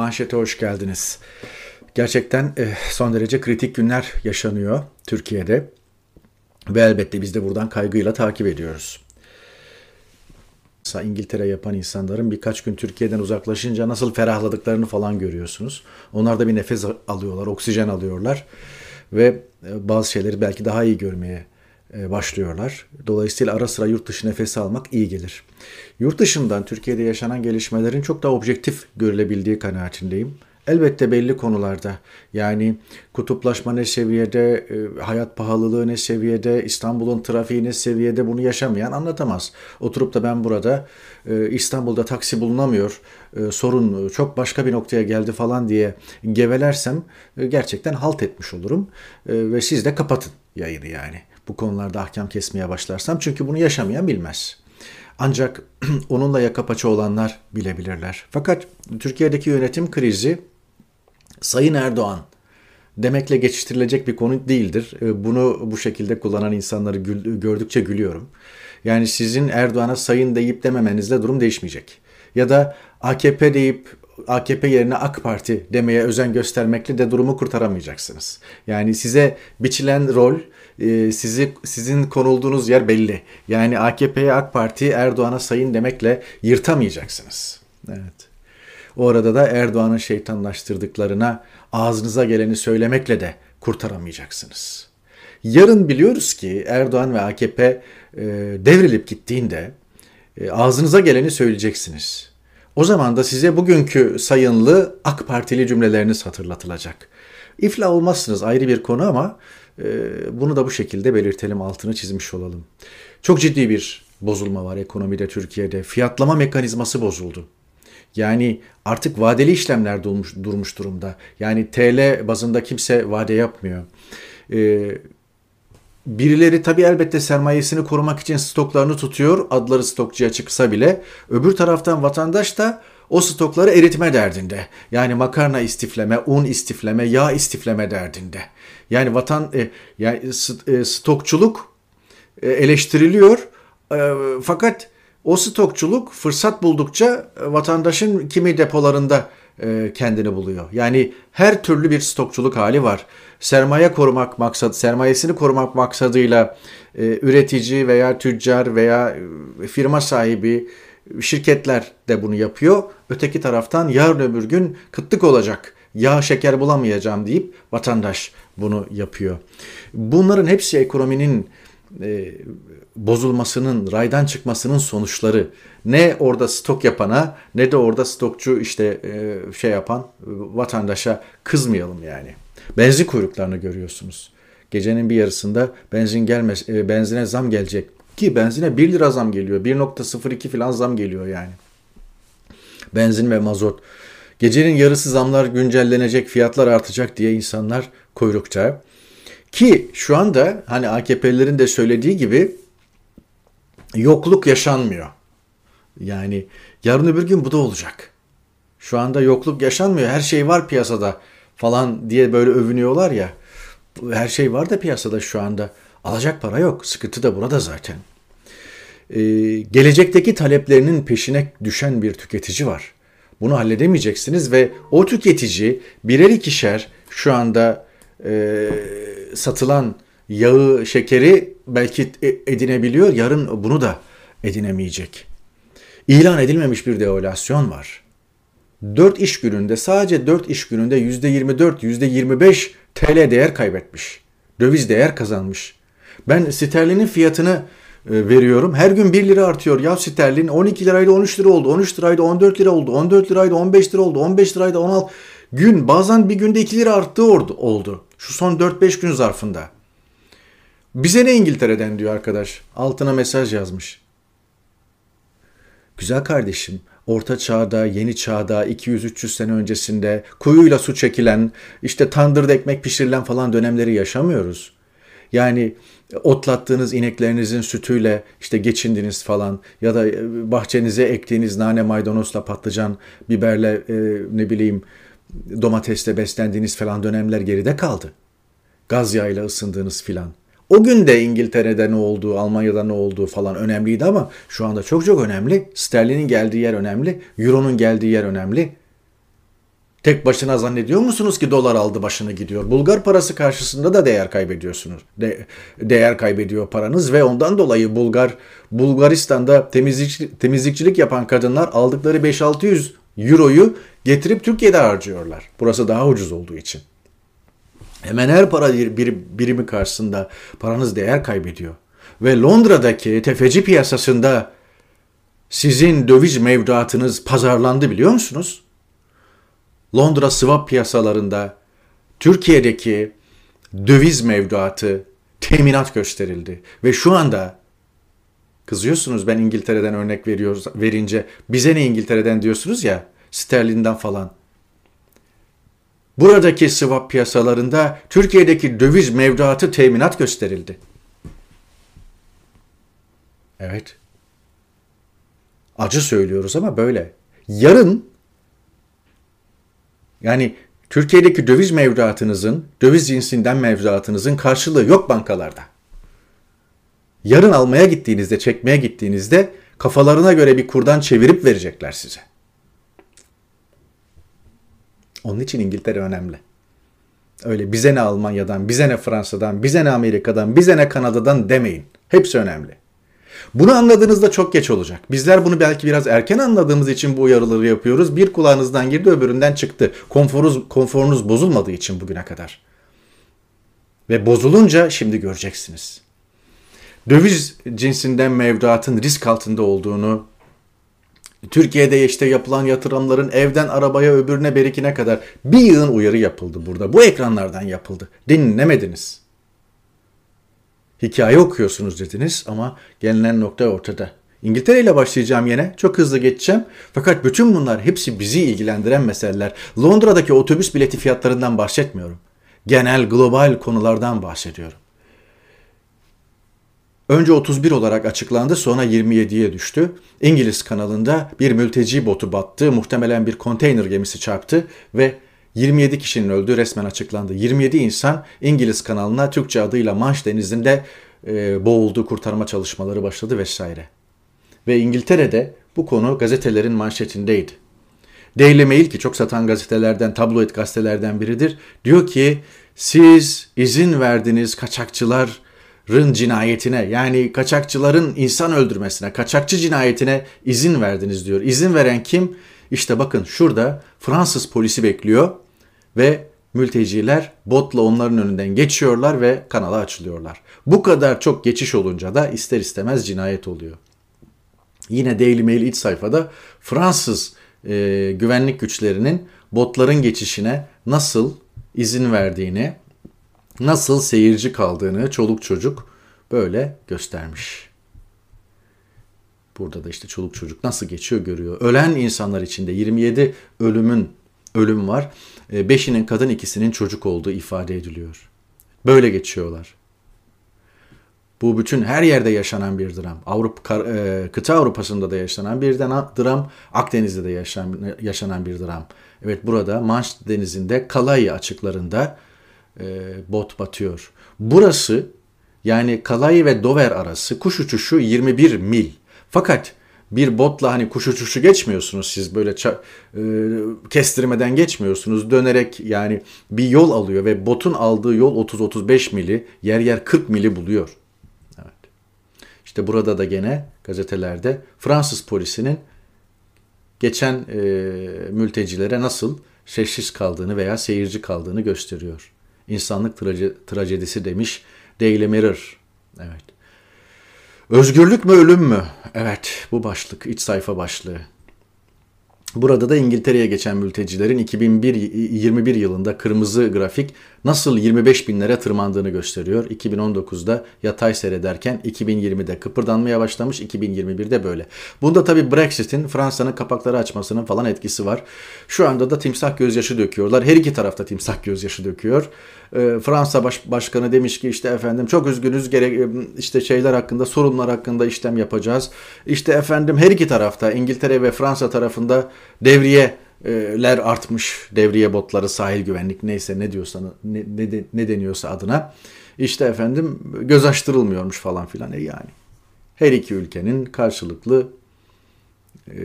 Manşete hoş geldiniz. Gerçekten e, son derece kritik günler yaşanıyor Türkiye'de. Ve elbette biz de buradan kaygıyla takip ediyoruz. İngiltere yapan insanların birkaç gün Türkiye'den uzaklaşınca nasıl ferahladıklarını falan görüyorsunuz. Onlar da bir nefes alıyorlar, oksijen alıyorlar ve e, bazı şeyleri belki daha iyi görmeye başlıyorlar. Dolayısıyla ara sıra yurt dışı nefesi almak iyi gelir. Yurt dışından Türkiye'de yaşanan gelişmelerin çok daha objektif görülebildiği kanaatindeyim. Elbette belli konularda yani kutuplaşma ne seviyede, e, hayat pahalılığı ne seviyede, İstanbul'un trafiği ne seviyede bunu yaşamayan anlatamaz. Oturup da ben burada e, İstanbul'da taksi bulunamıyor, sorun çok başka bir noktaya geldi falan diye gevelersem gerçekten halt etmiş olurum ve siz de kapatın yayını yani bu konularda ahkam kesmeye başlarsam. Çünkü bunu yaşamayan bilmez. Ancak onunla yaka paça olanlar bilebilirler. Fakat Türkiye'deki yönetim krizi Sayın Erdoğan demekle geçiştirilecek bir konu değildir. Ee, bunu bu şekilde kullanan insanları gördükçe gülüyorum. Yani sizin Erdoğan'a sayın deyip dememenizle durum değişmeyecek. Ya da AKP deyip AKP yerine AK Parti demeye özen göstermekle de durumu kurtaramayacaksınız. Yani size biçilen rol e, sizi sizin konulduğunuz yer belli. Yani AKP'ye AK Parti Erdoğan'a sayın demekle yırtamayacaksınız. Evet. O arada da Erdoğan'ın şeytanlaştırdıklarına ağzınıza geleni söylemekle de kurtaramayacaksınız. Yarın biliyoruz ki Erdoğan ve AKP e, devrilip gittiğinde e, ağzınıza geleni söyleyeceksiniz. O zaman da size bugünkü sayınlı AK Partili cümleleriniz hatırlatılacak. İfla olmazsınız ayrı bir konu ama ee, bunu da bu şekilde belirtelim, altını çizmiş olalım. Çok ciddi bir bozulma var ekonomide Türkiye'de. Fiyatlama mekanizması bozuldu. Yani artık vadeli işlemler durmuş, durmuş durumda. Yani TL bazında kimse vade yapmıyor. Ee, birileri tabii elbette sermayesini korumak için stoklarını tutuyor. Adları stokçuya çıksa bile. Öbür taraftan vatandaş da o stokları eritme derdinde. Yani makarna istifleme, un istifleme, yağ istifleme derdinde. Yani vatan e, yani e, stokçuluk e, eleştiriliyor. E, fakat o stokçuluk fırsat buldukça vatandaşın kimi depolarında e, kendini buluyor. Yani her türlü bir stokçuluk hali var. Sermaye korumak maksat, sermayesini korumak maksadıyla üretici veya tüccar veya firma sahibi şirketler de bunu yapıyor. Öteki taraftan yarın öbür gün kıtlık olacak, yağ şeker bulamayacağım deyip vatandaş bunu yapıyor. Bunların hepsi ekonominin e, bozulmasının, raydan çıkmasının sonuçları. Ne orada stok yapana ne de orada stokçu işte e, şey yapan vatandaşa kızmayalım yani. Benzin kuyruklarını görüyorsunuz. Gecenin bir yarısında benzin gelmez, e, benzine zam gelecek ki benzine 1 lira zam geliyor. 1.02 falan zam geliyor yani. Benzin ve mazot. Gecenin yarısı zamlar güncellenecek, fiyatlar artacak diye insanlar kuyrukta. Ki şu anda hani AKP'lerin de söylediği gibi yokluk yaşanmıyor. Yani yarın öbür gün bu da olacak. Şu anda yokluk yaşanmıyor. Her şey var piyasada falan diye böyle övünüyorlar ya. Her şey var da piyasada şu anda. Alacak para yok. Sıkıntı da burada zaten. Ee, gelecekteki taleplerinin peşine düşen bir tüketici var. Bunu halledemeyeceksiniz ve o tüketici birer ikişer şu anda e, satılan yağı, şekeri belki e, edinebiliyor. Yarın bunu da edinemeyecek. İlan edilmemiş bir devalüasyon var. 4 iş gününde sadece 4 iş gününde %24, %25 TL değer kaybetmiş. Döviz değer kazanmış. Ben sterlinin fiyatını e, veriyorum. Her gün 1 lira artıyor. Ya sterlin 12 liraydı 13 lira oldu. 13 liraydı 14 lira oldu. 14 liraydı 15 lira oldu. 15 liraydı 16 gün bazen bir günde 2 lira arttığı oldu. Şu son 4-5 gün zarfında. Bize ne İngiltere'den diyor arkadaş. Altına mesaj yazmış. Güzel kardeşim, orta çağda, yeni çağda, 200-300 sene öncesinde kuyuyla su çekilen, işte tandırda ekmek pişirilen falan dönemleri yaşamıyoruz. Yani otlattığınız ineklerinizin sütüyle işte geçindiniz falan ya da e, bahçenize ektiğiniz nane, maydanozla, patlıcan, biberle e, ne bileyim domatesle beslendiğiniz falan dönemler geride kaldı. Gaz yağıyla ısındığınız filan. O gün de İngiltere'de ne olduğu, Almanya'da ne olduğu falan önemliydi ama şu anda çok çok önemli. Sterlinin geldiği yer önemli, Euro'nun geldiği yer önemli. Tek başına zannediyor musunuz ki dolar aldı başını gidiyor? Bulgar parası karşısında da değer kaybediyorsunuz. De, değer kaybediyor paranız ve ondan dolayı Bulgar Bulgaristan'da temizlikçi, temizlikçilik yapan kadınlar aldıkları 5-600 euroyu getirip Türkiye'de harcıyorlar. Burası daha ucuz olduğu için. Hemen her para bir, birimi karşısında paranız değer kaybediyor. Ve Londra'daki tefeci piyasasında sizin döviz mevduatınız pazarlandı biliyor musunuz? Londra swap piyasalarında Türkiye'deki döviz mevduatı teminat gösterildi. Ve şu anda kızıyorsunuz ben İngiltere'den örnek veriyoruz, verince bize ne İngiltere'den diyorsunuz ya sterlinden falan. Buradaki swap piyasalarında Türkiye'deki döviz mevduatı teminat gösterildi. Evet. Acı söylüyoruz ama böyle. Yarın yani Türkiye'deki döviz mevduatınızın, döviz cinsinden mevduatınızın karşılığı yok bankalarda. Yarın almaya gittiğinizde, çekmeye gittiğinizde kafalarına göre bir kurdan çevirip verecekler size. Onun için İngiltere önemli. Öyle bize ne Almanya'dan, bize ne Fransa'dan, bize ne Amerika'dan, bize ne Kanada'dan demeyin. Hepsi önemli. Bunu anladığınızda çok geç olacak. Bizler bunu belki biraz erken anladığımız için bu uyarıları yapıyoruz. Bir kulağınızdan girdi öbüründen çıktı. Konforunuz, konforunuz bozulmadığı için bugüne kadar. Ve bozulunca şimdi göreceksiniz. Döviz cinsinden mevduatın risk altında olduğunu, Türkiye'de işte yapılan yatırımların evden arabaya öbürüne berikine kadar bir yığın uyarı yapıldı burada. Bu ekranlardan yapıldı. Dinlemediniz hikaye okuyorsunuz dediniz ama gelinen nokta ortada. İngiltere ile başlayacağım yine. Çok hızlı geçeceğim. Fakat bütün bunlar hepsi bizi ilgilendiren meseleler. Londra'daki otobüs bileti fiyatlarından bahsetmiyorum. Genel global konulardan bahsediyorum. Önce 31 olarak açıklandı sonra 27'ye düştü. İngiliz kanalında bir mülteci botu battı. Muhtemelen bir konteyner gemisi çarptı ve 27 kişinin öldüğü resmen açıklandı. 27 insan İngiliz kanalına Türkçe adıyla Manş Denizi'nde e, boğuldu, kurtarma çalışmaları başladı vesaire. Ve İngiltere'de bu konu gazetelerin manşetindeydi. Daily Mail ki çok satan gazetelerden, tabloid gazetelerden biridir. Diyor ki siz izin verdiniz kaçakçıların cinayetine yani kaçakçıların insan öldürmesine, kaçakçı cinayetine izin verdiniz diyor. İzin veren kim? İşte bakın şurada Fransız polisi bekliyor ve mülteciler botla onların önünden geçiyorlar ve kanala açılıyorlar. Bu kadar çok geçiş olunca da ister istemez cinayet oluyor. Yine Daily Mail iç sayfada Fransız e, güvenlik güçlerinin botların geçişine nasıl izin verdiğini, nasıl seyirci kaldığını çoluk çocuk böyle göstermiş. Burada da işte çoluk çocuk nasıl geçiyor görüyor. Ölen insanlar içinde 27 ölümün ölüm var. 5'inin e, kadın ikisinin çocuk olduğu ifade ediliyor. Böyle geçiyorlar. Bu bütün her yerde yaşanan bir dram. Avrupa e, kıta Avrupa'sında da yaşanan bir dram, Akdeniz'de de yaşanan, yaşanan bir dram. Evet burada Manş Denizi'nde Kalay açıklarında e, bot batıyor. Burası yani Kalay ve Dover arası kuş uçuşu 21 mil. Fakat bir botla hani kuş uçuşu geçmiyorsunuz siz böyle ça- e, kestirmeden geçmiyorsunuz. Dönerek yani bir yol alıyor ve botun aldığı yol 30-35 mili yer yer 40 mili buluyor. Evet. İşte burada da gene gazetelerde Fransız polisinin geçen e, mültecilere nasıl sessiz kaldığını veya seyirci kaldığını gösteriyor. İnsanlık traje- trajedisi demiş Daily Mirror. Evet. Özgürlük mü ölüm mü? Evet bu başlık iç sayfa başlığı. Burada da İngiltere'ye geçen mültecilerin 2021 yılında kırmızı grafik nasıl 25 binlere tırmandığını gösteriyor. 2019'da yatay seyrederken 2020'de kıpırdanmaya başlamış, 2021'de böyle. Bunda tabii Brexit'in Fransa'nın kapakları açmasının falan etkisi var. Şu anda da timsah gözyaşı döküyorlar. Her iki tarafta timsah gözyaşı döküyor. Ee, Fransa Baş Başkanı demiş ki işte efendim çok üzgünüz gerek işte şeyler hakkında sorunlar hakkında işlem yapacağız. İşte efendim her iki tarafta İngiltere ve Fransa tarafında devriyeler artmış. Devriye botları, sahil güvenlik neyse ne diyorsan ne, ne, ne deniyorsa adına. İşte efendim göz açtırılmıyormuş falan filan e yani. Her iki ülkenin karşılıklı e,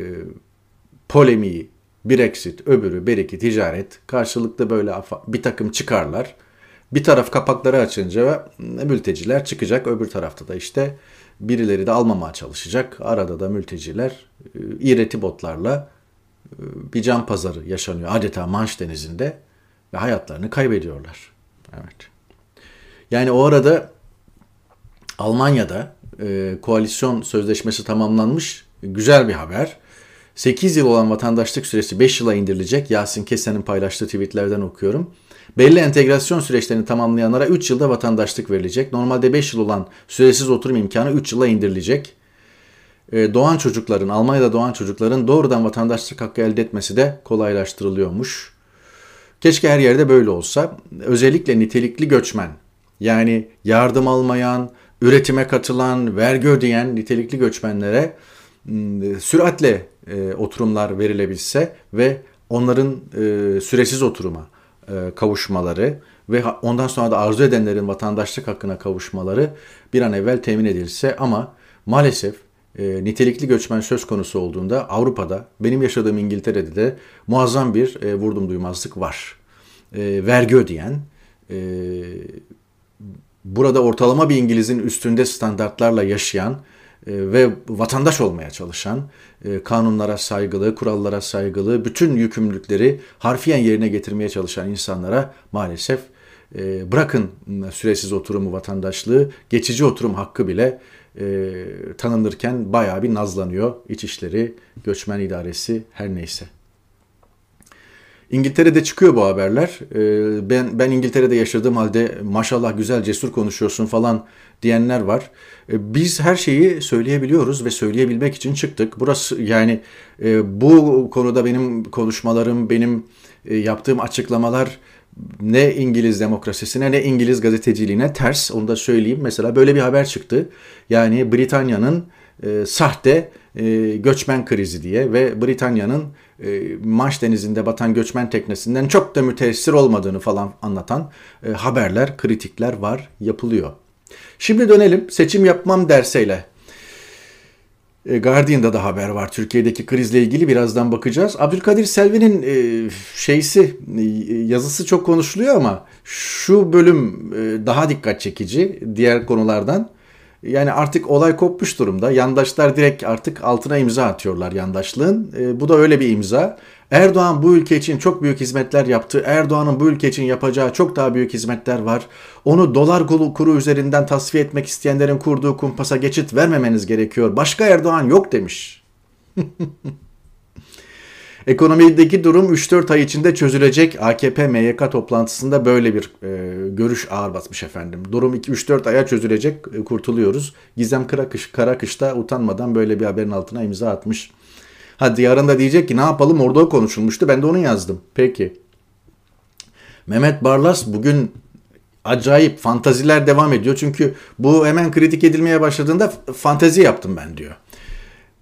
polemiği Brexit, öbürü beriki ticaret karşılıklı böyle bir takım çıkarlar. Bir taraf kapakları açınca mülteciler çıkacak. Öbür tarafta da işte birileri de almamaya çalışacak. Arada da mülteciler e, iğreti botlarla bir can pazarı yaşanıyor adeta Manş Denizi'nde ve hayatlarını kaybediyorlar. Evet. Yani o arada Almanya'da e, koalisyon sözleşmesi tamamlanmış. Güzel bir haber. 8 yıl olan vatandaşlık süresi 5 yıla indirilecek. Yasin Kesen'in paylaştığı tweetlerden okuyorum. Belli entegrasyon süreçlerini tamamlayanlara 3 yılda vatandaşlık verilecek. Normalde 5 yıl olan süresiz oturum imkanı 3 yıla indirilecek. Ee, doğan çocukların, Almanya'da doğan çocukların doğrudan vatandaşlık hakkı elde etmesi de kolaylaştırılıyormuş. Keşke her yerde böyle olsa. Özellikle nitelikli göçmen, yani yardım almayan, üretime katılan, vergi ödeyen nitelikli göçmenlere süratle e, oturumlar verilebilse ve onların e, süresiz oturuma e, kavuşmaları ve ondan sonra da arzu edenlerin vatandaşlık hakkına kavuşmaları bir an evvel temin edilse ama maalesef e, nitelikli göçmen söz konusu olduğunda Avrupa'da benim yaşadığım İngiltere'de de muazzam bir e, vurdum duymazlık var. E, vergi ödeyen, e, burada ortalama bir İngiliz'in üstünde standartlarla yaşayan e, ve vatandaş olmaya çalışan, e, kanunlara saygılı, kurallara saygılı, bütün yükümlülükleri harfiyen yerine getirmeye çalışan insanlara maalesef e, bırakın süresiz oturumu vatandaşlığı, geçici oturum hakkı bile tanınırken bayağı bir nazlanıyor İçişleri, Göçmen İdaresi her neyse. İngiltere'de çıkıyor bu haberler. Ee, ben ben İngiltere'de yaşadığım halde maşallah güzel cesur konuşuyorsun falan diyenler var. Ee, biz her şeyi söyleyebiliyoruz ve söyleyebilmek için çıktık. Burası yani e, bu konuda benim konuşmalarım, benim e, yaptığım açıklamalar ne İngiliz demokrasisine ne İngiliz gazeteciliğine ters. Onu da söyleyeyim. Mesela böyle bir haber çıktı. Yani Britanya'nın e, sahte e, göçmen krizi diye ve Britanya'nın e, Manş Denizi'nde batan göçmen teknesinden çok da müteessir olmadığını falan anlatan e, haberler, kritikler var, yapılıyor. Şimdi dönelim seçim yapmam derseyle. E, Guardian'da da haber var. Türkiye'deki krizle ilgili birazdan bakacağız. Abdülkadir Selvi'nin e, şeysi e, yazısı çok konuşuluyor ama şu bölüm daha dikkat çekici diğer konulardan. Yani artık olay kopmuş durumda. Yandaşlar direkt artık altına imza atıyorlar yandaşlığın. Bu da öyle bir imza. Erdoğan bu ülke için çok büyük hizmetler yaptı. Erdoğan'ın bu ülke için yapacağı çok daha büyük hizmetler var. Onu dolar kuru üzerinden tasfiye etmek isteyenlerin kurduğu kumpasa geçit vermemeniz gerekiyor. Başka Erdoğan yok demiş. Ekonomideki durum 3-4 ay içinde çözülecek. AKP MYK toplantısında böyle bir e, görüş ağır basmış efendim. Durum 2-3-4 aya çözülecek, e, kurtuluyoruz. Gizem Karakış, Karakış da utanmadan böyle bir haberin altına imza atmış. Hadi yarın da diyecek ki ne yapalım orada o konuşulmuştu. Ben de onu yazdım. Peki. Mehmet Barlas bugün acayip fantaziler devam ediyor. Çünkü bu hemen kritik edilmeye başladığında fantazi yaptım ben diyor.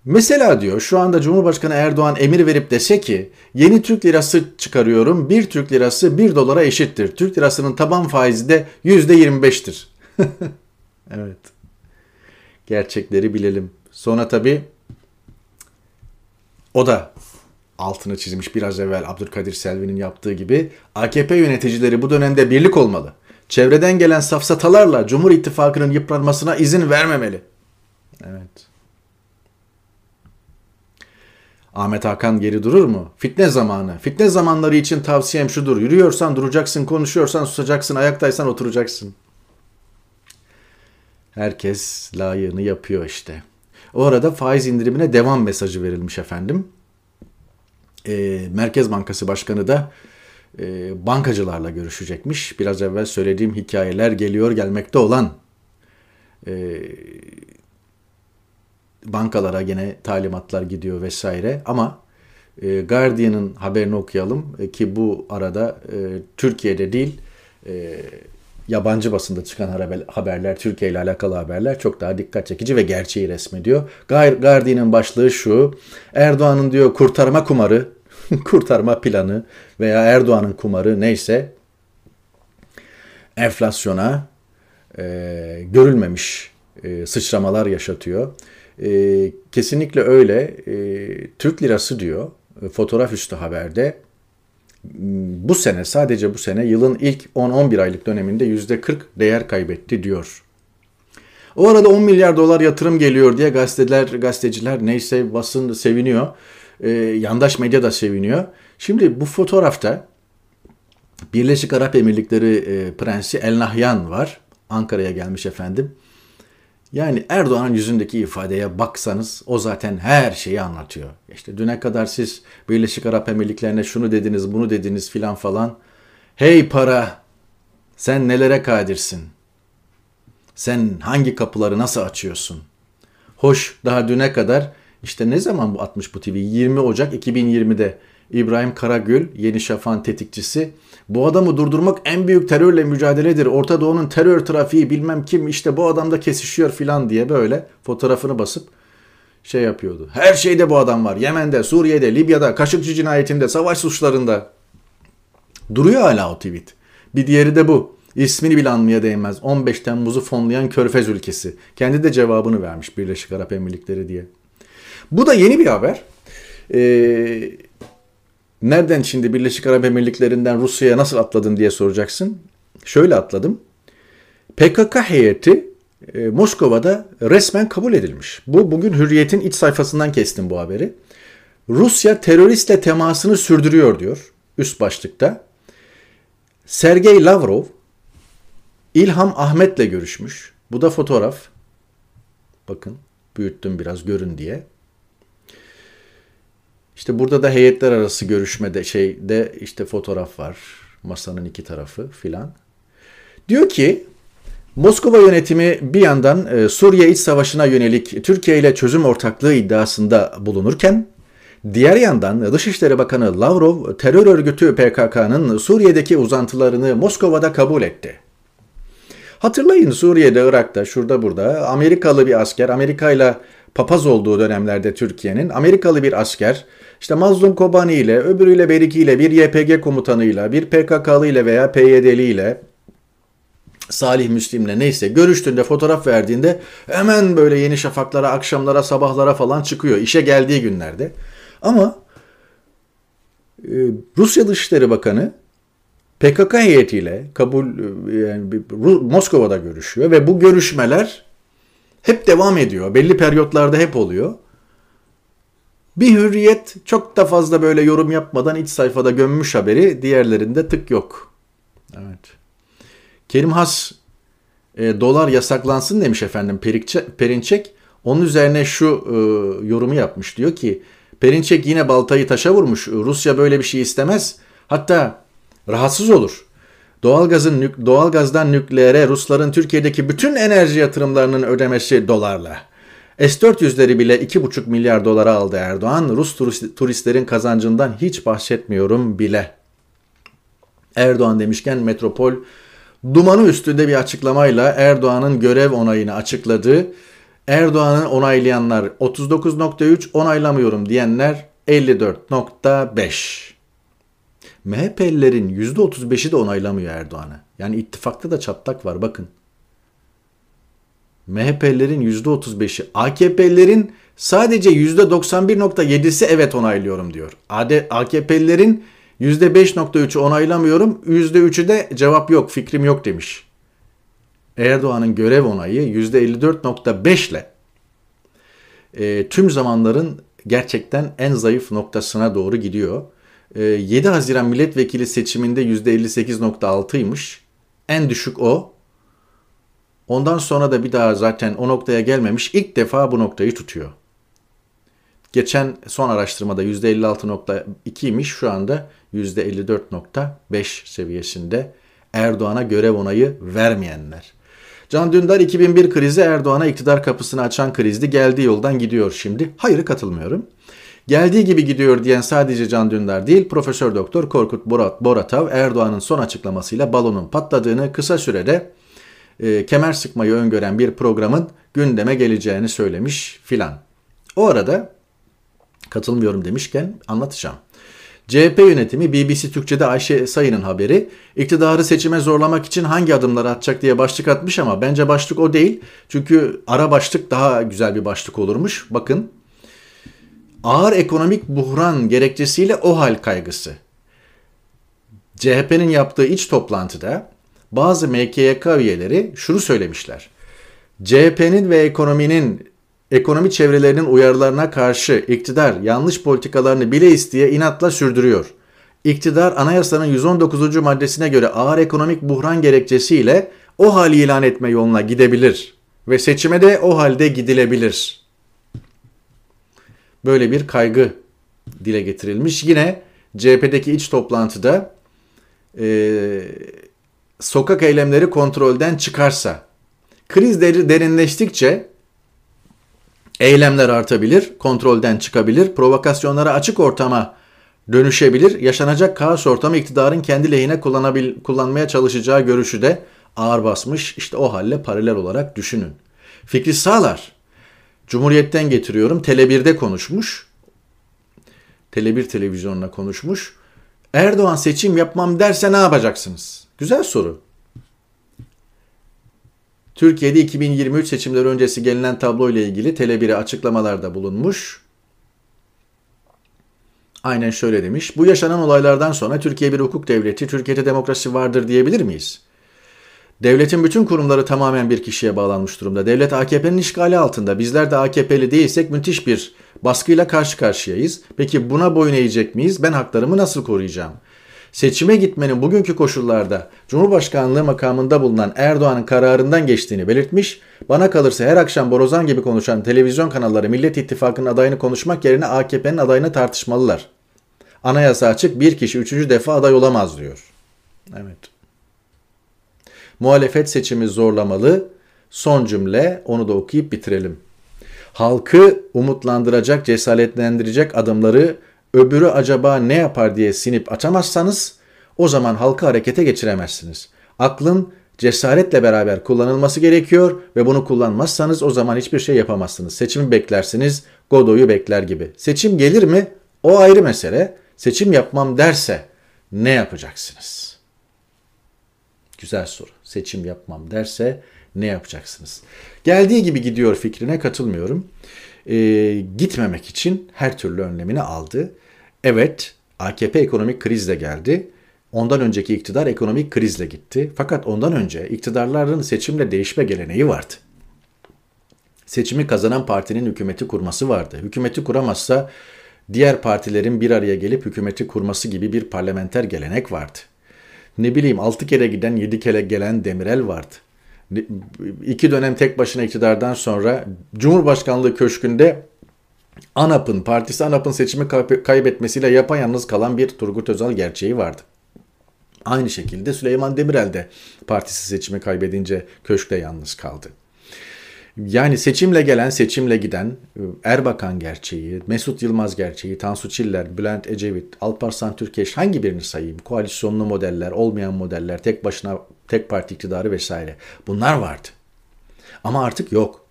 Mesela diyor şu anda Cumhurbaşkanı Erdoğan emir verip dese ki yeni Türk lirası çıkarıyorum bir Türk lirası bir dolara eşittir. Türk lirasının taban faizi de yüzde yirmi beştir. evet. Gerçekleri bilelim. Sonra tabii o da altını çizmiş biraz evvel Abdülkadir Selvi'nin yaptığı gibi AKP yöneticileri bu dönemde birlik olmalı. Çevreden gelen safsatalarla Cumhur İttifakı'nın yıpranmasına izin vermemeli. Evet. Ahmet Hakan geri durur mu? Fitne zamanı. Fitne zamanları için tavsiyem şudur. Yürüyorsan duracaksın, konuşuyorsan susacaksın, ayaktaysan oturacaksın. Herkes layığını yapıyor işte. O arada faiz indirimine devam mesajı verilmiş efendim. E, Merkez Bankası Başkanı da e, bankacılarla görüşecekmiş. Biraz evvel söylediğim hikayeler geliyor gelmekte olan e, bankalara gene talimatlar gidiyor vesaire ama e, Guardian'ın haberini okuyalım e, ki bu arada e, Türkiye'de değil e, yabancı basında çıkan haberler, Türkiye ile alakalı haberler çok daha dikkat çekici ve gerçeği resmediyor. Guardian'ın başlığı şu, Erdoğan'ın diyor kurtarma kumarı, kurtarma planı veya Erdoğan'ın kumarı neyse enflasyona e, görülmemiş e, sıçramalar yaşatıyor. E, kesinlikle öyle. E, Türk lirası diyor e, fotoğraf üstü haberde bu sene sadece bu sene yılın ilk 10-11 aylık döneminde %40 değer kaybetti diyor. O arada 10 milyar dolar yatırım geliyor diye gazeteler, gazeteciler neyse basın seviniyor. Ee, yandaş medya da seviniyor. Şimdi bu fotoğrafta Birleşik Arap Emirlikleri e, Prensi El Nahyan var. Ankara'ya gelmiş efendim. Yani Erdoğan'ın yüzündeki ifadeye baksanız o zaten her şeyi anlatıyor. İşte düne kadar siz Birleşik Arap Emirlikleri'ne şunu dediniz, bunu dediniz filan falan. Hey para, sen nelere kadirsin? Sen hangi kapıları nasıl açıyorsun? Hoş daha düne kadar işte ne zaman bu 60 bu TV? 20 Ocak 2020'de İbrahim Karagül, Yeni Şafak'ın tetikçisi. Bu adamı durdurmak en büyük terörle mücadeledir. Orta Doğu'nun terör trafiği bilmem kim işte bu adam da kesişiyor filan diye böyle fotoğrafını basıp şey yapıyordu. Her şeyde bu adam var. Yemen'de, Suriye'de, Libya'da, Kaşıkçı cinayetinde, savaş suçlarında. Duruyor hala o tweet. Bir diğeri de bu. İsmini bile anmaya değmez. 15 Temmuz'u fonlayan Körfez ülkesi. Kendi de cevabını vermiş Birleşik Arap Emirlikleri diye. Bu da yeni bir haber. Ee, nereden şimdi Birleşik Arap Emirlikleri'nden Rusya'ya nasıl atladın diye soracaksın. Şöyle atladım. PKK heyeti e, Moskova'da resmen kabul edilmiş. Bu bugün Hürriyet'in iç sayfasından kestim bu haberi. Rusya teröristle temasını sürdürüyor diyor üst başlıkta. Sergey Lavrov İlham Ahmet'le görüşmüş. Bu da fotoğraf. Bakın büyüttüm biraz görün diye. İşte burada da heyetler arası görüşmede şeyde işte fotoğraf var. Masanın iki tarafı filan. Diyor ki Moskova yönetimi bir yandan e, Suriye iç savaşına yönelik Türkiye ile çözüm ortaklığı iddiasında bulunurken diğer yandan Dışişleri Bakanı Lavrov terör örgütü PKK'nın Suriye'deki uzantılarını Moskova'da kabul etti. Hatırlayın Suriye'de, Irak'ta, şurada burada Amerikalı bir asker, Amerika ile papaz olduğu dönemlerde Türkiye'nin Amerikalı bir asker işte Mazlum Kobani ile, öbürüyle Beriki ile, bir YPG komutanıyla, bir PKK'lı ile veya PYD'li ile Salih Müslim'le neyse görüştüğünde fotoğraf verdiğinde hemen böyle yeni şafaklara, akşamlara, sabahlara falan çıkıyor işe geldiği günlerde. Ama e, Rusya Dışişleri Bakanı PKK heyetiyle kabul yani Moskova'da görüşüyor ve bu görüşmeler hep devam ediyor. Belli periyotlarda hep oluyor. Bir hürriyet çok da fazla böyle yorum yapmadan iç sayfada gömmüş haberi. Diğerlerinde tık yok. Evet. Kerim Has e, dolar yasaklansın demiş efendim Perikçe, Perinçek. Onun üzerine şu e, yorumu yapmış. Diyor ki Perinçek yine baltayı taşa vurmuş. Rusya böyle bir şey istemez. Hatta rahatsız olur. Doğalgazın doğalgazdan nükleere Rusların Türkiye'deki bütün enerji yatırımlarının ödemesi dolarla. S-400'leri bile 2,5 milyar dolara aldı Erdoğan. Rus turistlerin kazancından hiç bahsetmiyorum bile. Erdoğan demişken Metropol dumanı üstünde bir açıklamayla Erdoğan'ın görev onayını açıkladı. Erdoğan'ı onaylayanlar 39.3 onaylamıyorum diyenler 54.5. MHP'lilerin %35'i de onaylamıyor Erdoğan'ı. Yani ittifakta da çatlak var bakın. MHP'lilerin %35'i, AKP'lilerin sadece %91.7'si evet onaylıyorum diyor. AKP'lilerin %5.3'ü onaylamıyorum, %3'ü de cevap yok, fikrim yok demiş. Erdoğan'ın görev onayı %54.5 ile e, tüm zamanların gerçekten en zayıf noktasına doğru gidiyor. 7 ee, Haziran milletvekili seçiminde %58.6'ymış. En düşük o. Ondan sonra da bir daha zaten o noktaya gelmemiş. İlk defa bu noktayı tutuyor. Geçen son araştırmada %56.2'ymiş. Şu anda %54.5 seviyesinde Erdoğan'a görev onayı vermeyenler. Can Dündar 2001 krizi Erdoğan'a iktidar kapısını açan krizdi. Geldiği yoldan gidiyor şimdi. Hayır katılmıyorum. Geldiği gibi gidiyor diyen sadece Can Dündar değil, Profesör Doktor Korkut Borat, Boratav Erdoğan'ın son açıklamasıyla balonun patladığını kısa sürede e, kemer sıkmayı öngören bir programın gündeme geleceğini söylemiş filan. O arada katılmıyorum demişken anlatacağım. CHP yönetimi BBC Türkçe'de Ayşe Sayın'ın haberi iktidarı seçime zorlamak için hangi adımları atacak diye başlık atmış ama bence başlık o değil. Çünkü ara başlık daha güzel bir başlık olurmuş. Bakın ağır ekonomik buhran gerekçesiyle o hal kaygısı. CHP'nin yaptığı iç toplantıda bazı MKYK üyeleri şunu söylemişler. CHP'nin ve ekonominin ekonomi çevrelerinin uyarılarına karşı iktidar yanlış politikalarını bile isteye inatla sürdürüyor. İktidar anayasanın 119. maddesine göre ağır ekonomik buhran gerekçesiyle o hali ilan etme yoluna gidebilir ve seçime de o halde gidilebilir. Böyle bir kaygı dile getirilmiş. Yine CHP'deki iç toplantıda e, sokak eylemleri kontrolden çıkarsa, kriz derinleştikçe eylemler artabilir, kontrolden çıkabilir, provokasyonlara açık ortama dönüşebilir, yaşanacak kaos ortamı iktidarın kendi lehine kullanabil, kullanmaya çalışacağı görüşü de ağır basmış. İşte o halle paralel olarak düşünün. Fikri Sağlar, Cumhuriyet'ten getiriyorum, Tele1'de konuşmuş. Tele1 televizyonuna konuşmuş. Erdoğan seçim yapmam derse ne yapacaksınız? Güzel soru. Türkiye'de 2023 seçimleri öncesi gelinen tablo ile ilgili Tele1'e açıklamalarda bulunmuş. Aynen şöyle demiş. Bu yaşanan olaylardan sonra Türkiye bir hukuk devleti, Türkiye'de demokrasi vardır diyebilir miyiz? Devletin bütün kurumları tamamen bir kişiye bağlanmış durumda. Devlet AKP'nin işgali altında. Bizler de AKP'li değilsek müthiş bir baskıyla karşı karşıyayız. Peki buna boyun eğecek miyiz? Ben haklarımı nasıl koruyacağım? Seçime gitmenin bugünkü koşullarda Cumhurbaşkanlığı makamında bulunan Erdoğan'ın kararından geçtiğini belirtmiş. Bana kalırsa her akşam Borazan gibi konuşan televizyon kanalları Millet İttifakı'nın adayını konuşmak yerine AKP'nin adayını tartışmalılar. Anayasa açık bir kişi üçüncü defa aday olamaz diyor. Evet. Muhalefet seçimi zorlamalı. Son cümle onu da okuyup bitirelim. Halkı umutlandıracak, cesaretlendirecek adımları öbürü acaba ne yapar diye sinip açamazsanız o zaman halkı harekete geçiremezsiniz. Aklın cesaretle beraber kullanılması gerekiyor ve bunu kullanmazsanız o zaman hiçbir şey yapamazsınız. Seçimi beklersiniz, Godoy'u bekler gibi. Seçim gelir mi? O ayrı mesele. Seçim yapmam derse ne yapacaksınız? Güzel soru. Seçim yapmam derse ne yapacaksınız? Geldiği gibi gidiyor fikrine katılmıyorum. Ee, gitmemek için her türlü önlemini aldı. Evet, AKP ekonomik krizle geldi. Ondan önceki iktidar ekonomik krizle gitti. Fakat ondan önce iktidarların seçimle değişme geleneği vardı. Seçimi kazanan partinin hükümeti kurması vardı. Hükümeti kuramazsa diğer partilerin bir araya gelip hükümeti kurması gibi bir parlamenter gelenek vardı. Ne bileyim 6 kere giden 7 kere gelen Demirel vardı. İki dönem tek başına iktidardan sonra Cumhurbaşkanlığı Köşkü'nde ANAP'ın, partisi ANAP'ın seçimi kaybetmesiyle yapayalnız kalan bir Turgut Özal gerçeği vardı. Aynı şekilde Süleyman Demirel de partisi seçimi kaybedince köşkte yalnız kaldı. Yani seçimle gelen, seçimle giden e, Erbakan gerçeği, Mesut Yılmaz gerçeği, Tansu Çiller, Bülent Ecevit, Alparslan Türkeş hangi birini sayayım? Koalisyonlu modeller, olmayan modeller, tek başına tek parti iktidarı vesaire. Bunlar vardı. Ama artık yok.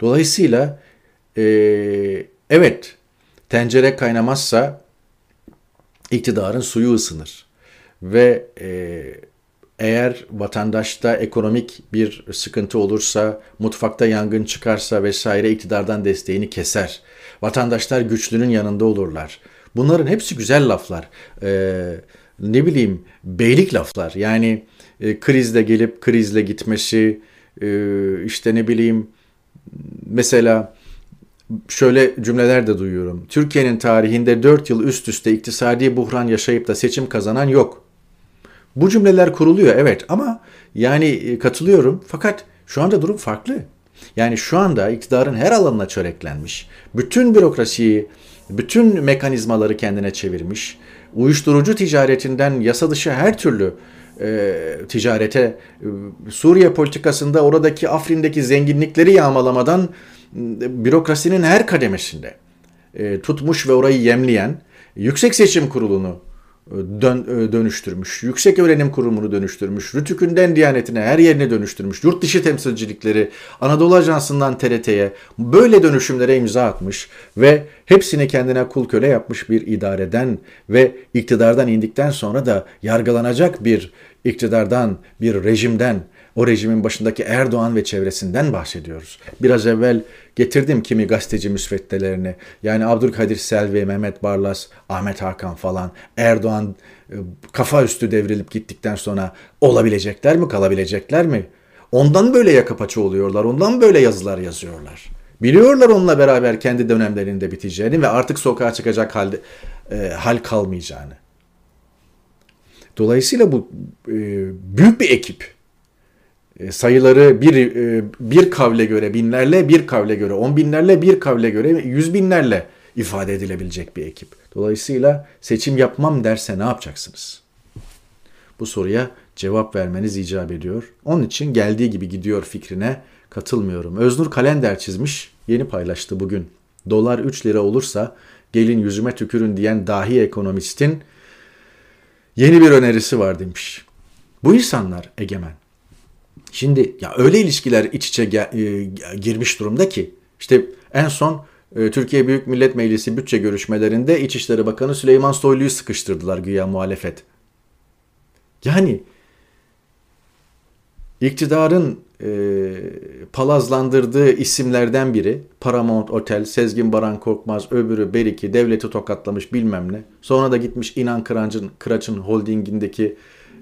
Dolayısıyla e, evet tencere kaynamazsa iktidarın suyu ısınır. Ve e, eğer vatandaşta ekonomik bir sıkıntı olursa, mutfakta yangın çıkarsa vesaire iktidardan desteğini keser. Vatandaşlar güçlünün yanında olurlar. Bunların hepsi güzel laflar. Ee, ne bileyim beylik laflar. Yani e, krizle gelip krizle gitmesi, e, işte ne bileyim mesela şöyle cümleler de duyuyorum. Türkiye'nin tarihinde 4 yıl üst üste iktisadi buhran yaşayıp da seçim kazanan yok. Bu cümleler kuruluyor evet ama yani e, katılıyorum fakat şu anda durum farklı. Yani şu anda iktidarın her alanına çöreklenmiş. Bütün bürokrasiyi, bütün mekanizmaları kendine çevirmiş. Uyuşturucu ticaretinden yasa dışı her türlü e, ticarete, e, Suriye politikasında oradaki Afrin'deki zenginlikleri yağmalamadan e, bürokrasinin her kademesinde e, tutmuş ve orayı yemleyen Yüksek Seçim Kurulu'nu dön, e, dönüştürmüş. Yüksek Öğrenim Kurumu'nu dönüştürmüş. Rütük'ünden Diyanet'ine her yerine dönüştürmüş. Yurt dışı temsilcilikleri Anadolu Ajansı'ndan TRT'ye böyle dönüşümlere imza atmış ve hepsini kendine kul köle yapmış bir idareden ve iktidardan indikten sonra da yargılanacak bir iktidardan, bir rejimden O rejimin başındaki Erdoğan ve çevresinden bahsediyoruz. Biraz evvel getirdim kimi gazeteci müsveddelerini. Yani Abdülkadir Selvi, Mehmet Barlas, Ahmet Hakan falan. Erdoğan e, kafa üstü devrilip gittikten sonra olabilecekler mi, kalabilecekler mi? Ondan böyle yaka paça oluyorlar, ondan böyle yazılar yazıyorlar. Biliyorlar onunla beraber kendi dönemlerinde biteceğini ve artık sokağa çıkacak halde, e, hal kalmayacağını. Dolayısıyla bu e, büyük bir ekip. E, sayıları bir, e, bir kavle göre binlerle, bir kavle göre on binlerle, bir kavle göre yüz binlerle ifade edilebilecek bir ekip. Dolayısıyla seçim yapmam derse ne yapacaksınız? Bu soruya cevap vermeniz icap ediyor. Onun için geldiği gibi gidiyor fikrine katılmıyorum. Öznur kalender çizmiş, yeni paylaştı bugün. Dolar 3 lira olursa gelin yüzüme tükürün diyen dahi ekonomistin yeni bir önerisi var demiş. Bu insanlar egemen. Şimdi ya öyle ilişkiler iç içe e, girmiş durumda ki işte en son e, Türkiye Büyük Millet Meclisi bütçe görüşmelerinde İçişleri Bakanı Süleyman Soylu'yu sıkıştırdılar güya muhalefet. Yani iktidarın e, palazlandırdığı isimlerden biri Paramount Otel, Sezgin Baran Korkmaz, öbürü Beriki, devleti tokatlamış bilmem ne. Sonra da gitmiş İnan Kıraç'ın, Kıraç'ın holdingindeki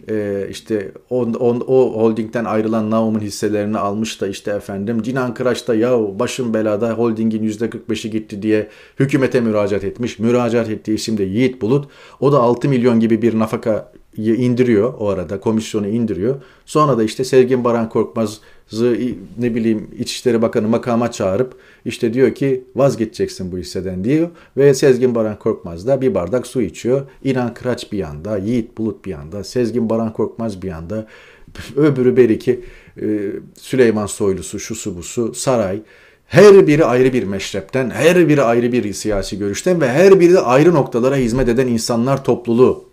e, işte o, o, o holdingden ayrılan Naum'un hisselerini almış da işte efendim Cinan Kıraç da ya başım belada holdingin %45'i gitti diye hükümete müracaat etmiş. Müracaat ettiği isim de Yiğit Bulut. O da 6 milyon gibi bir nafaka indiriyor o arada komisyonu indiriyor. Sonra da işte Sevgin Baran Korkmaz'ı ne bileyim İçişleri Bakanı makama çağırıp işte diyor ki vazgeçeceksin bu hisseden diyor. Ve Sezgin Baran Korkmaz da bir bardak su içiyor. İnan Kıraç bir yanda, Yiğit Bulut bir yanda, Sezgin Baran Korkmaz bir yanda, öbürü belki e, Süleyman Soylusu, şusu busu, saray. Her biri ayrı bir meşrepten, her biri ayrı bir siyasi görüşten ve her biri de ayrı noktalara hizmet eden insanlar topluluğu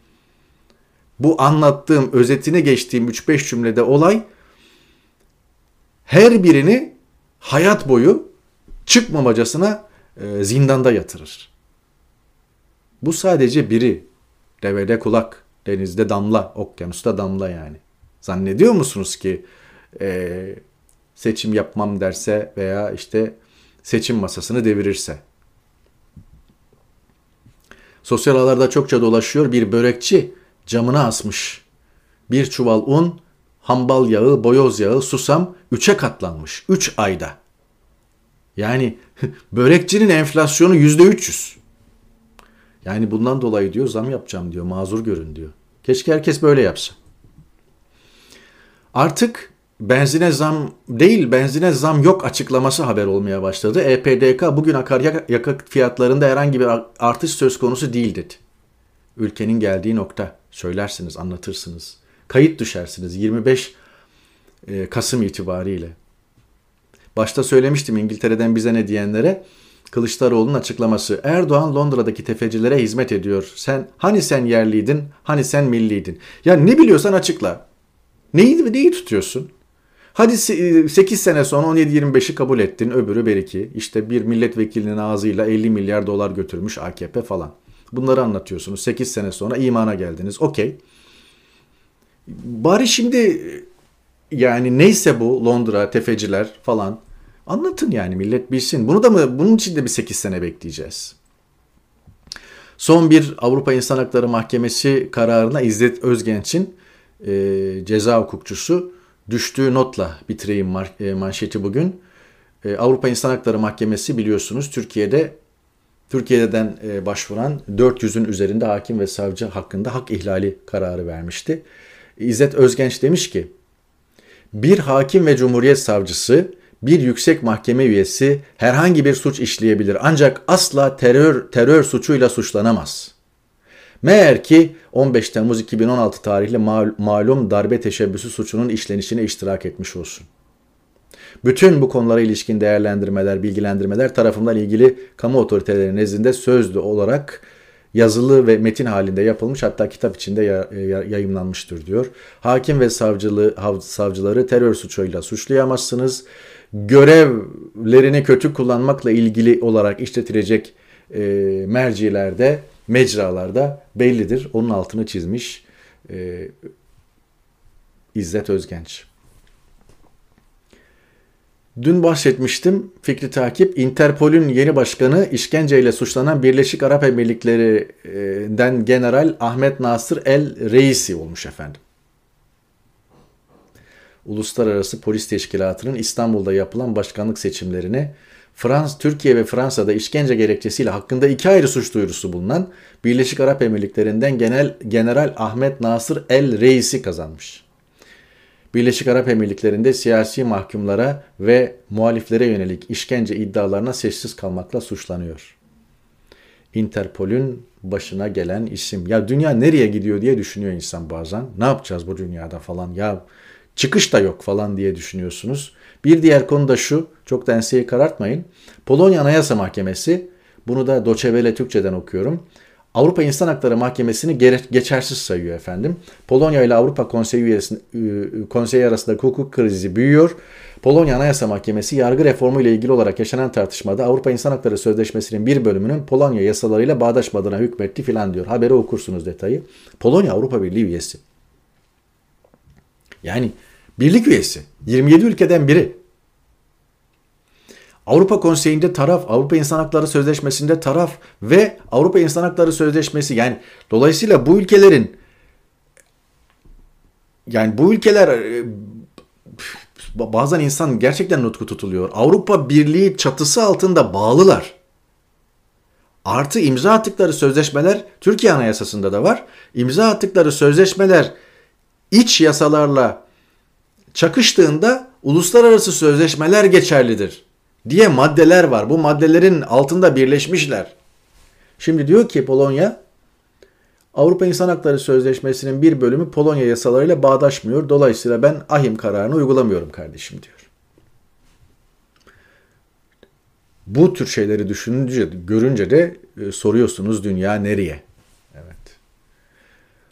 bu anlattığım özetine geçtiğim 3-5 cümlede olay her birini hayat boyu çıkmamacasına e, zindanda yatırır. Bu sadece biri. Devede kulak, denizde damla, okyanusta damla yani. Zannediyor musunuz ki e, seçim yapmam derse veya işte seçim masasını devirirse? Sosyal ağlarda çokça dolaşıyor bir börekçi camına asmış. Bir çuval un, hambal yağı, boyoz yağı, susam üçe katlanmış. Üç ayda. Yani börekçinin enflasyonu yüzde üç yüz. Yani bundan dolayı diyor zam yapacağım diyor. Mazur görün diyor. Keşke herkes böyle yapsa. Artık benzine zam değil benzine zam yok açıklaması haber olmaya başladı. EPDK bugün akaryakıt fiyatlarında herhangi bir artış söz konusu değil dedi. Ülkenin geldiği nokta söylersiniz, anlatırsınız. Kayıt düşersiniz 25 e, Kasım itibariyle. Başta söylemiştim İngiltere'den bize ne diyenlere. Kılıçdaroğlu'nun açıklaması. Erdoğan Londra'daki tefecilere hizmet ediyor. Sen hani sen yerliydin, hani sen milliydin. Ya ne biliyorsan açıkla. Neyi, neyi tutuyorsun? Hadi 8 e, sene sonra 17-25'i kabul ettin. Öbürü beriki. İşte bir milletvekilinin ağzıyla 50 milyar dolar götürmüş AKP falan. Bunları anlatıyorsunuz. 8 sene sonra imana geldiniz. Okey. Bari şimdi yani neyse bu Londra, tefeciler falan anlatın yani millet bilsin. Bunu da mı bunun için de bir 8 sene bekleyeceğiz. Son bir Avrupa İnsan Hakları Mahkemesi kararına İzzet Özgenç'in e, ceza hukukçusu düştüğü notla bitireyim e, manşeti bugün. E, Avrupa İnsan Hakları Mahkemesi biliyorsunuz Türkiye'de Türkiye'den e, başvuran 400'ün üzerinde hakim ve savcı hakkında hak ihlali kararı vermişti. İzzet Özgenç demiş ki, bir hakim ve cumhuriyet savcısı, bir yüksek mahkeme üyesi herhangi bir suç işleyebilir ancak asla terör terör suçuyla suçlanamaz. Meğer ki 15 Temmuz 2016 tarihli malum darbe teşebbüsü suçunun işlenişine iştirak etmiş olsun. Bütün bu konulara ilişkin değerlendirmeler, bilgilendirmeler tarafından ilgili kamu otoriteleri nezdinde sözlü olarak yazılı ve metin halinde yapılmış hatta kitap içinde yayımlanmıştır diyor. Hakim ve savcılığı, savcıları terör suçuyla suçlayamazsınız. Görevlerini kötü kullanmakla ilgili olarak işletilecek e, mercilerde, mecralarda bellidir. Onun altını çizmiş e, İzzet Özgenç. Dün bahsetmiştim Fikri Takip, Interpol'ün yeni başkanı işkenceyle suçlanan Birleşik Arap Emirlikleri'nden General Ahmet Nasır El Reisi olmuş efendim. Uluslararası Polis Teşkilatı'nın İstanbul'da yapılan başkanlık seçimlerine Frans, Türkiye ve Fransa'da işkence gerekçesiyle hakkında iki ayrı suç duyurusu bulunan Birleşik Arap Emirlikleri'nden Genel General Ahmet Nasır El Reisi kazanmış. Birleşik Arap Emirlikleri'nde siyasi mahkumlara ve muhaliflere yönelik işkence iddialarına sessiz kalmakla suçlanıyor. Interpol'ün başına gelen isim. Ya dünya nereye gidiyor diye düşünüyor insan bazen. Ne yapacağız bu dünyada falan. Ya çıkış da yok falan diye düşünüyorsunuz. Bir diğer konu da şu, çok da karartmayın. Polonya Anayasa Mahkemesi, bunu da Doçevele Türkçeden okuyorum. Avrupa İnsan Hakları Mahkemesi'ni geçersiz sayıyor efendim. Polonya ile Avrupa Konseyi, üyesi, Konseyi arasında hukuk krizi büyüyor. Polonya Anayasa Mahkemesi yargı reformu ile ilgili olarak yaşanan tartışmada Avrupa İnsan Hakları Sözleşmesi'nin bir bölümünün Polonya yasalarıyla bağdaşmadığına hükmetti filan diyor. Haberi okursunuz detayı. Polonya Avrupa Birliği üyesi. Yani birlik üyesi. 27 ülkeden biri. Avrupa Konseyi'nde taraf, Avrupa İnsan Hakları Sözleşmesi'nde taraf ve Avrupa İnsan Hakları Sözleşmesi yani dolayısıyla bu ülkelerin yani bu ülkeler e, bazen insan gerçekten nutku tutuluyor. Avrupa Birliği çatısı altında bağlılar. Artı imza attıkları sözleşmeler Türkiye Anayasası'nda da var. İmza attıkları sözleşmeler iç yasalarla çakıştığında uluslararası sözleşmeler geçerlidir diye maddeler var. Bu maddelerin altında birleşmişler. Şimdi diyor ki Polonya Avrupa İnsan Hakları Sözleşmesi'nin bir bölümü Polonya yasalarıyla bağdaşmıyor. Dolayısıyla ben ahim kararını uygulamıyorum kardeşim diyor. Bu tür şeyleri düşününce, görünce de e, soruyorsunuz dünya nereye? Evet.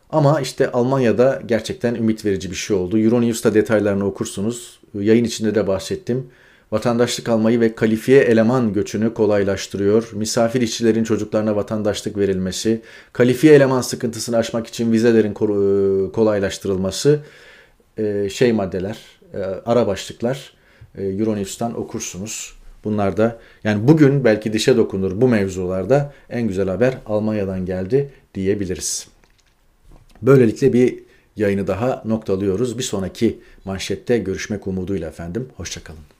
Ama işte Almanya'da gerçekten ümit verici bir şey oldu. Euronews'ta detaylarını okursunuz. Yayın içinde de bahsettim vatandaşlık almayı ve kalifiye eleman göçünü kolaylaştırıyor. Misafir işçilerin çocuklarına vatandaşlık verilmesi, kalifiye eleman sıkıntısını aşmak için vizelerin e, kolaylaştırılması, şey maddeler, ara başlıklar Euronews'tan okursunuz. Bunlar da yani bugün belki dişe dokunur bu mevzularda en güzel haber Almanya'dan geldi diyebiliriz. Böylelikle bir yayını daha noktalıyoruz. Bir sonraki manşette görüşmek umuduyla efendim. Hoşçakalın.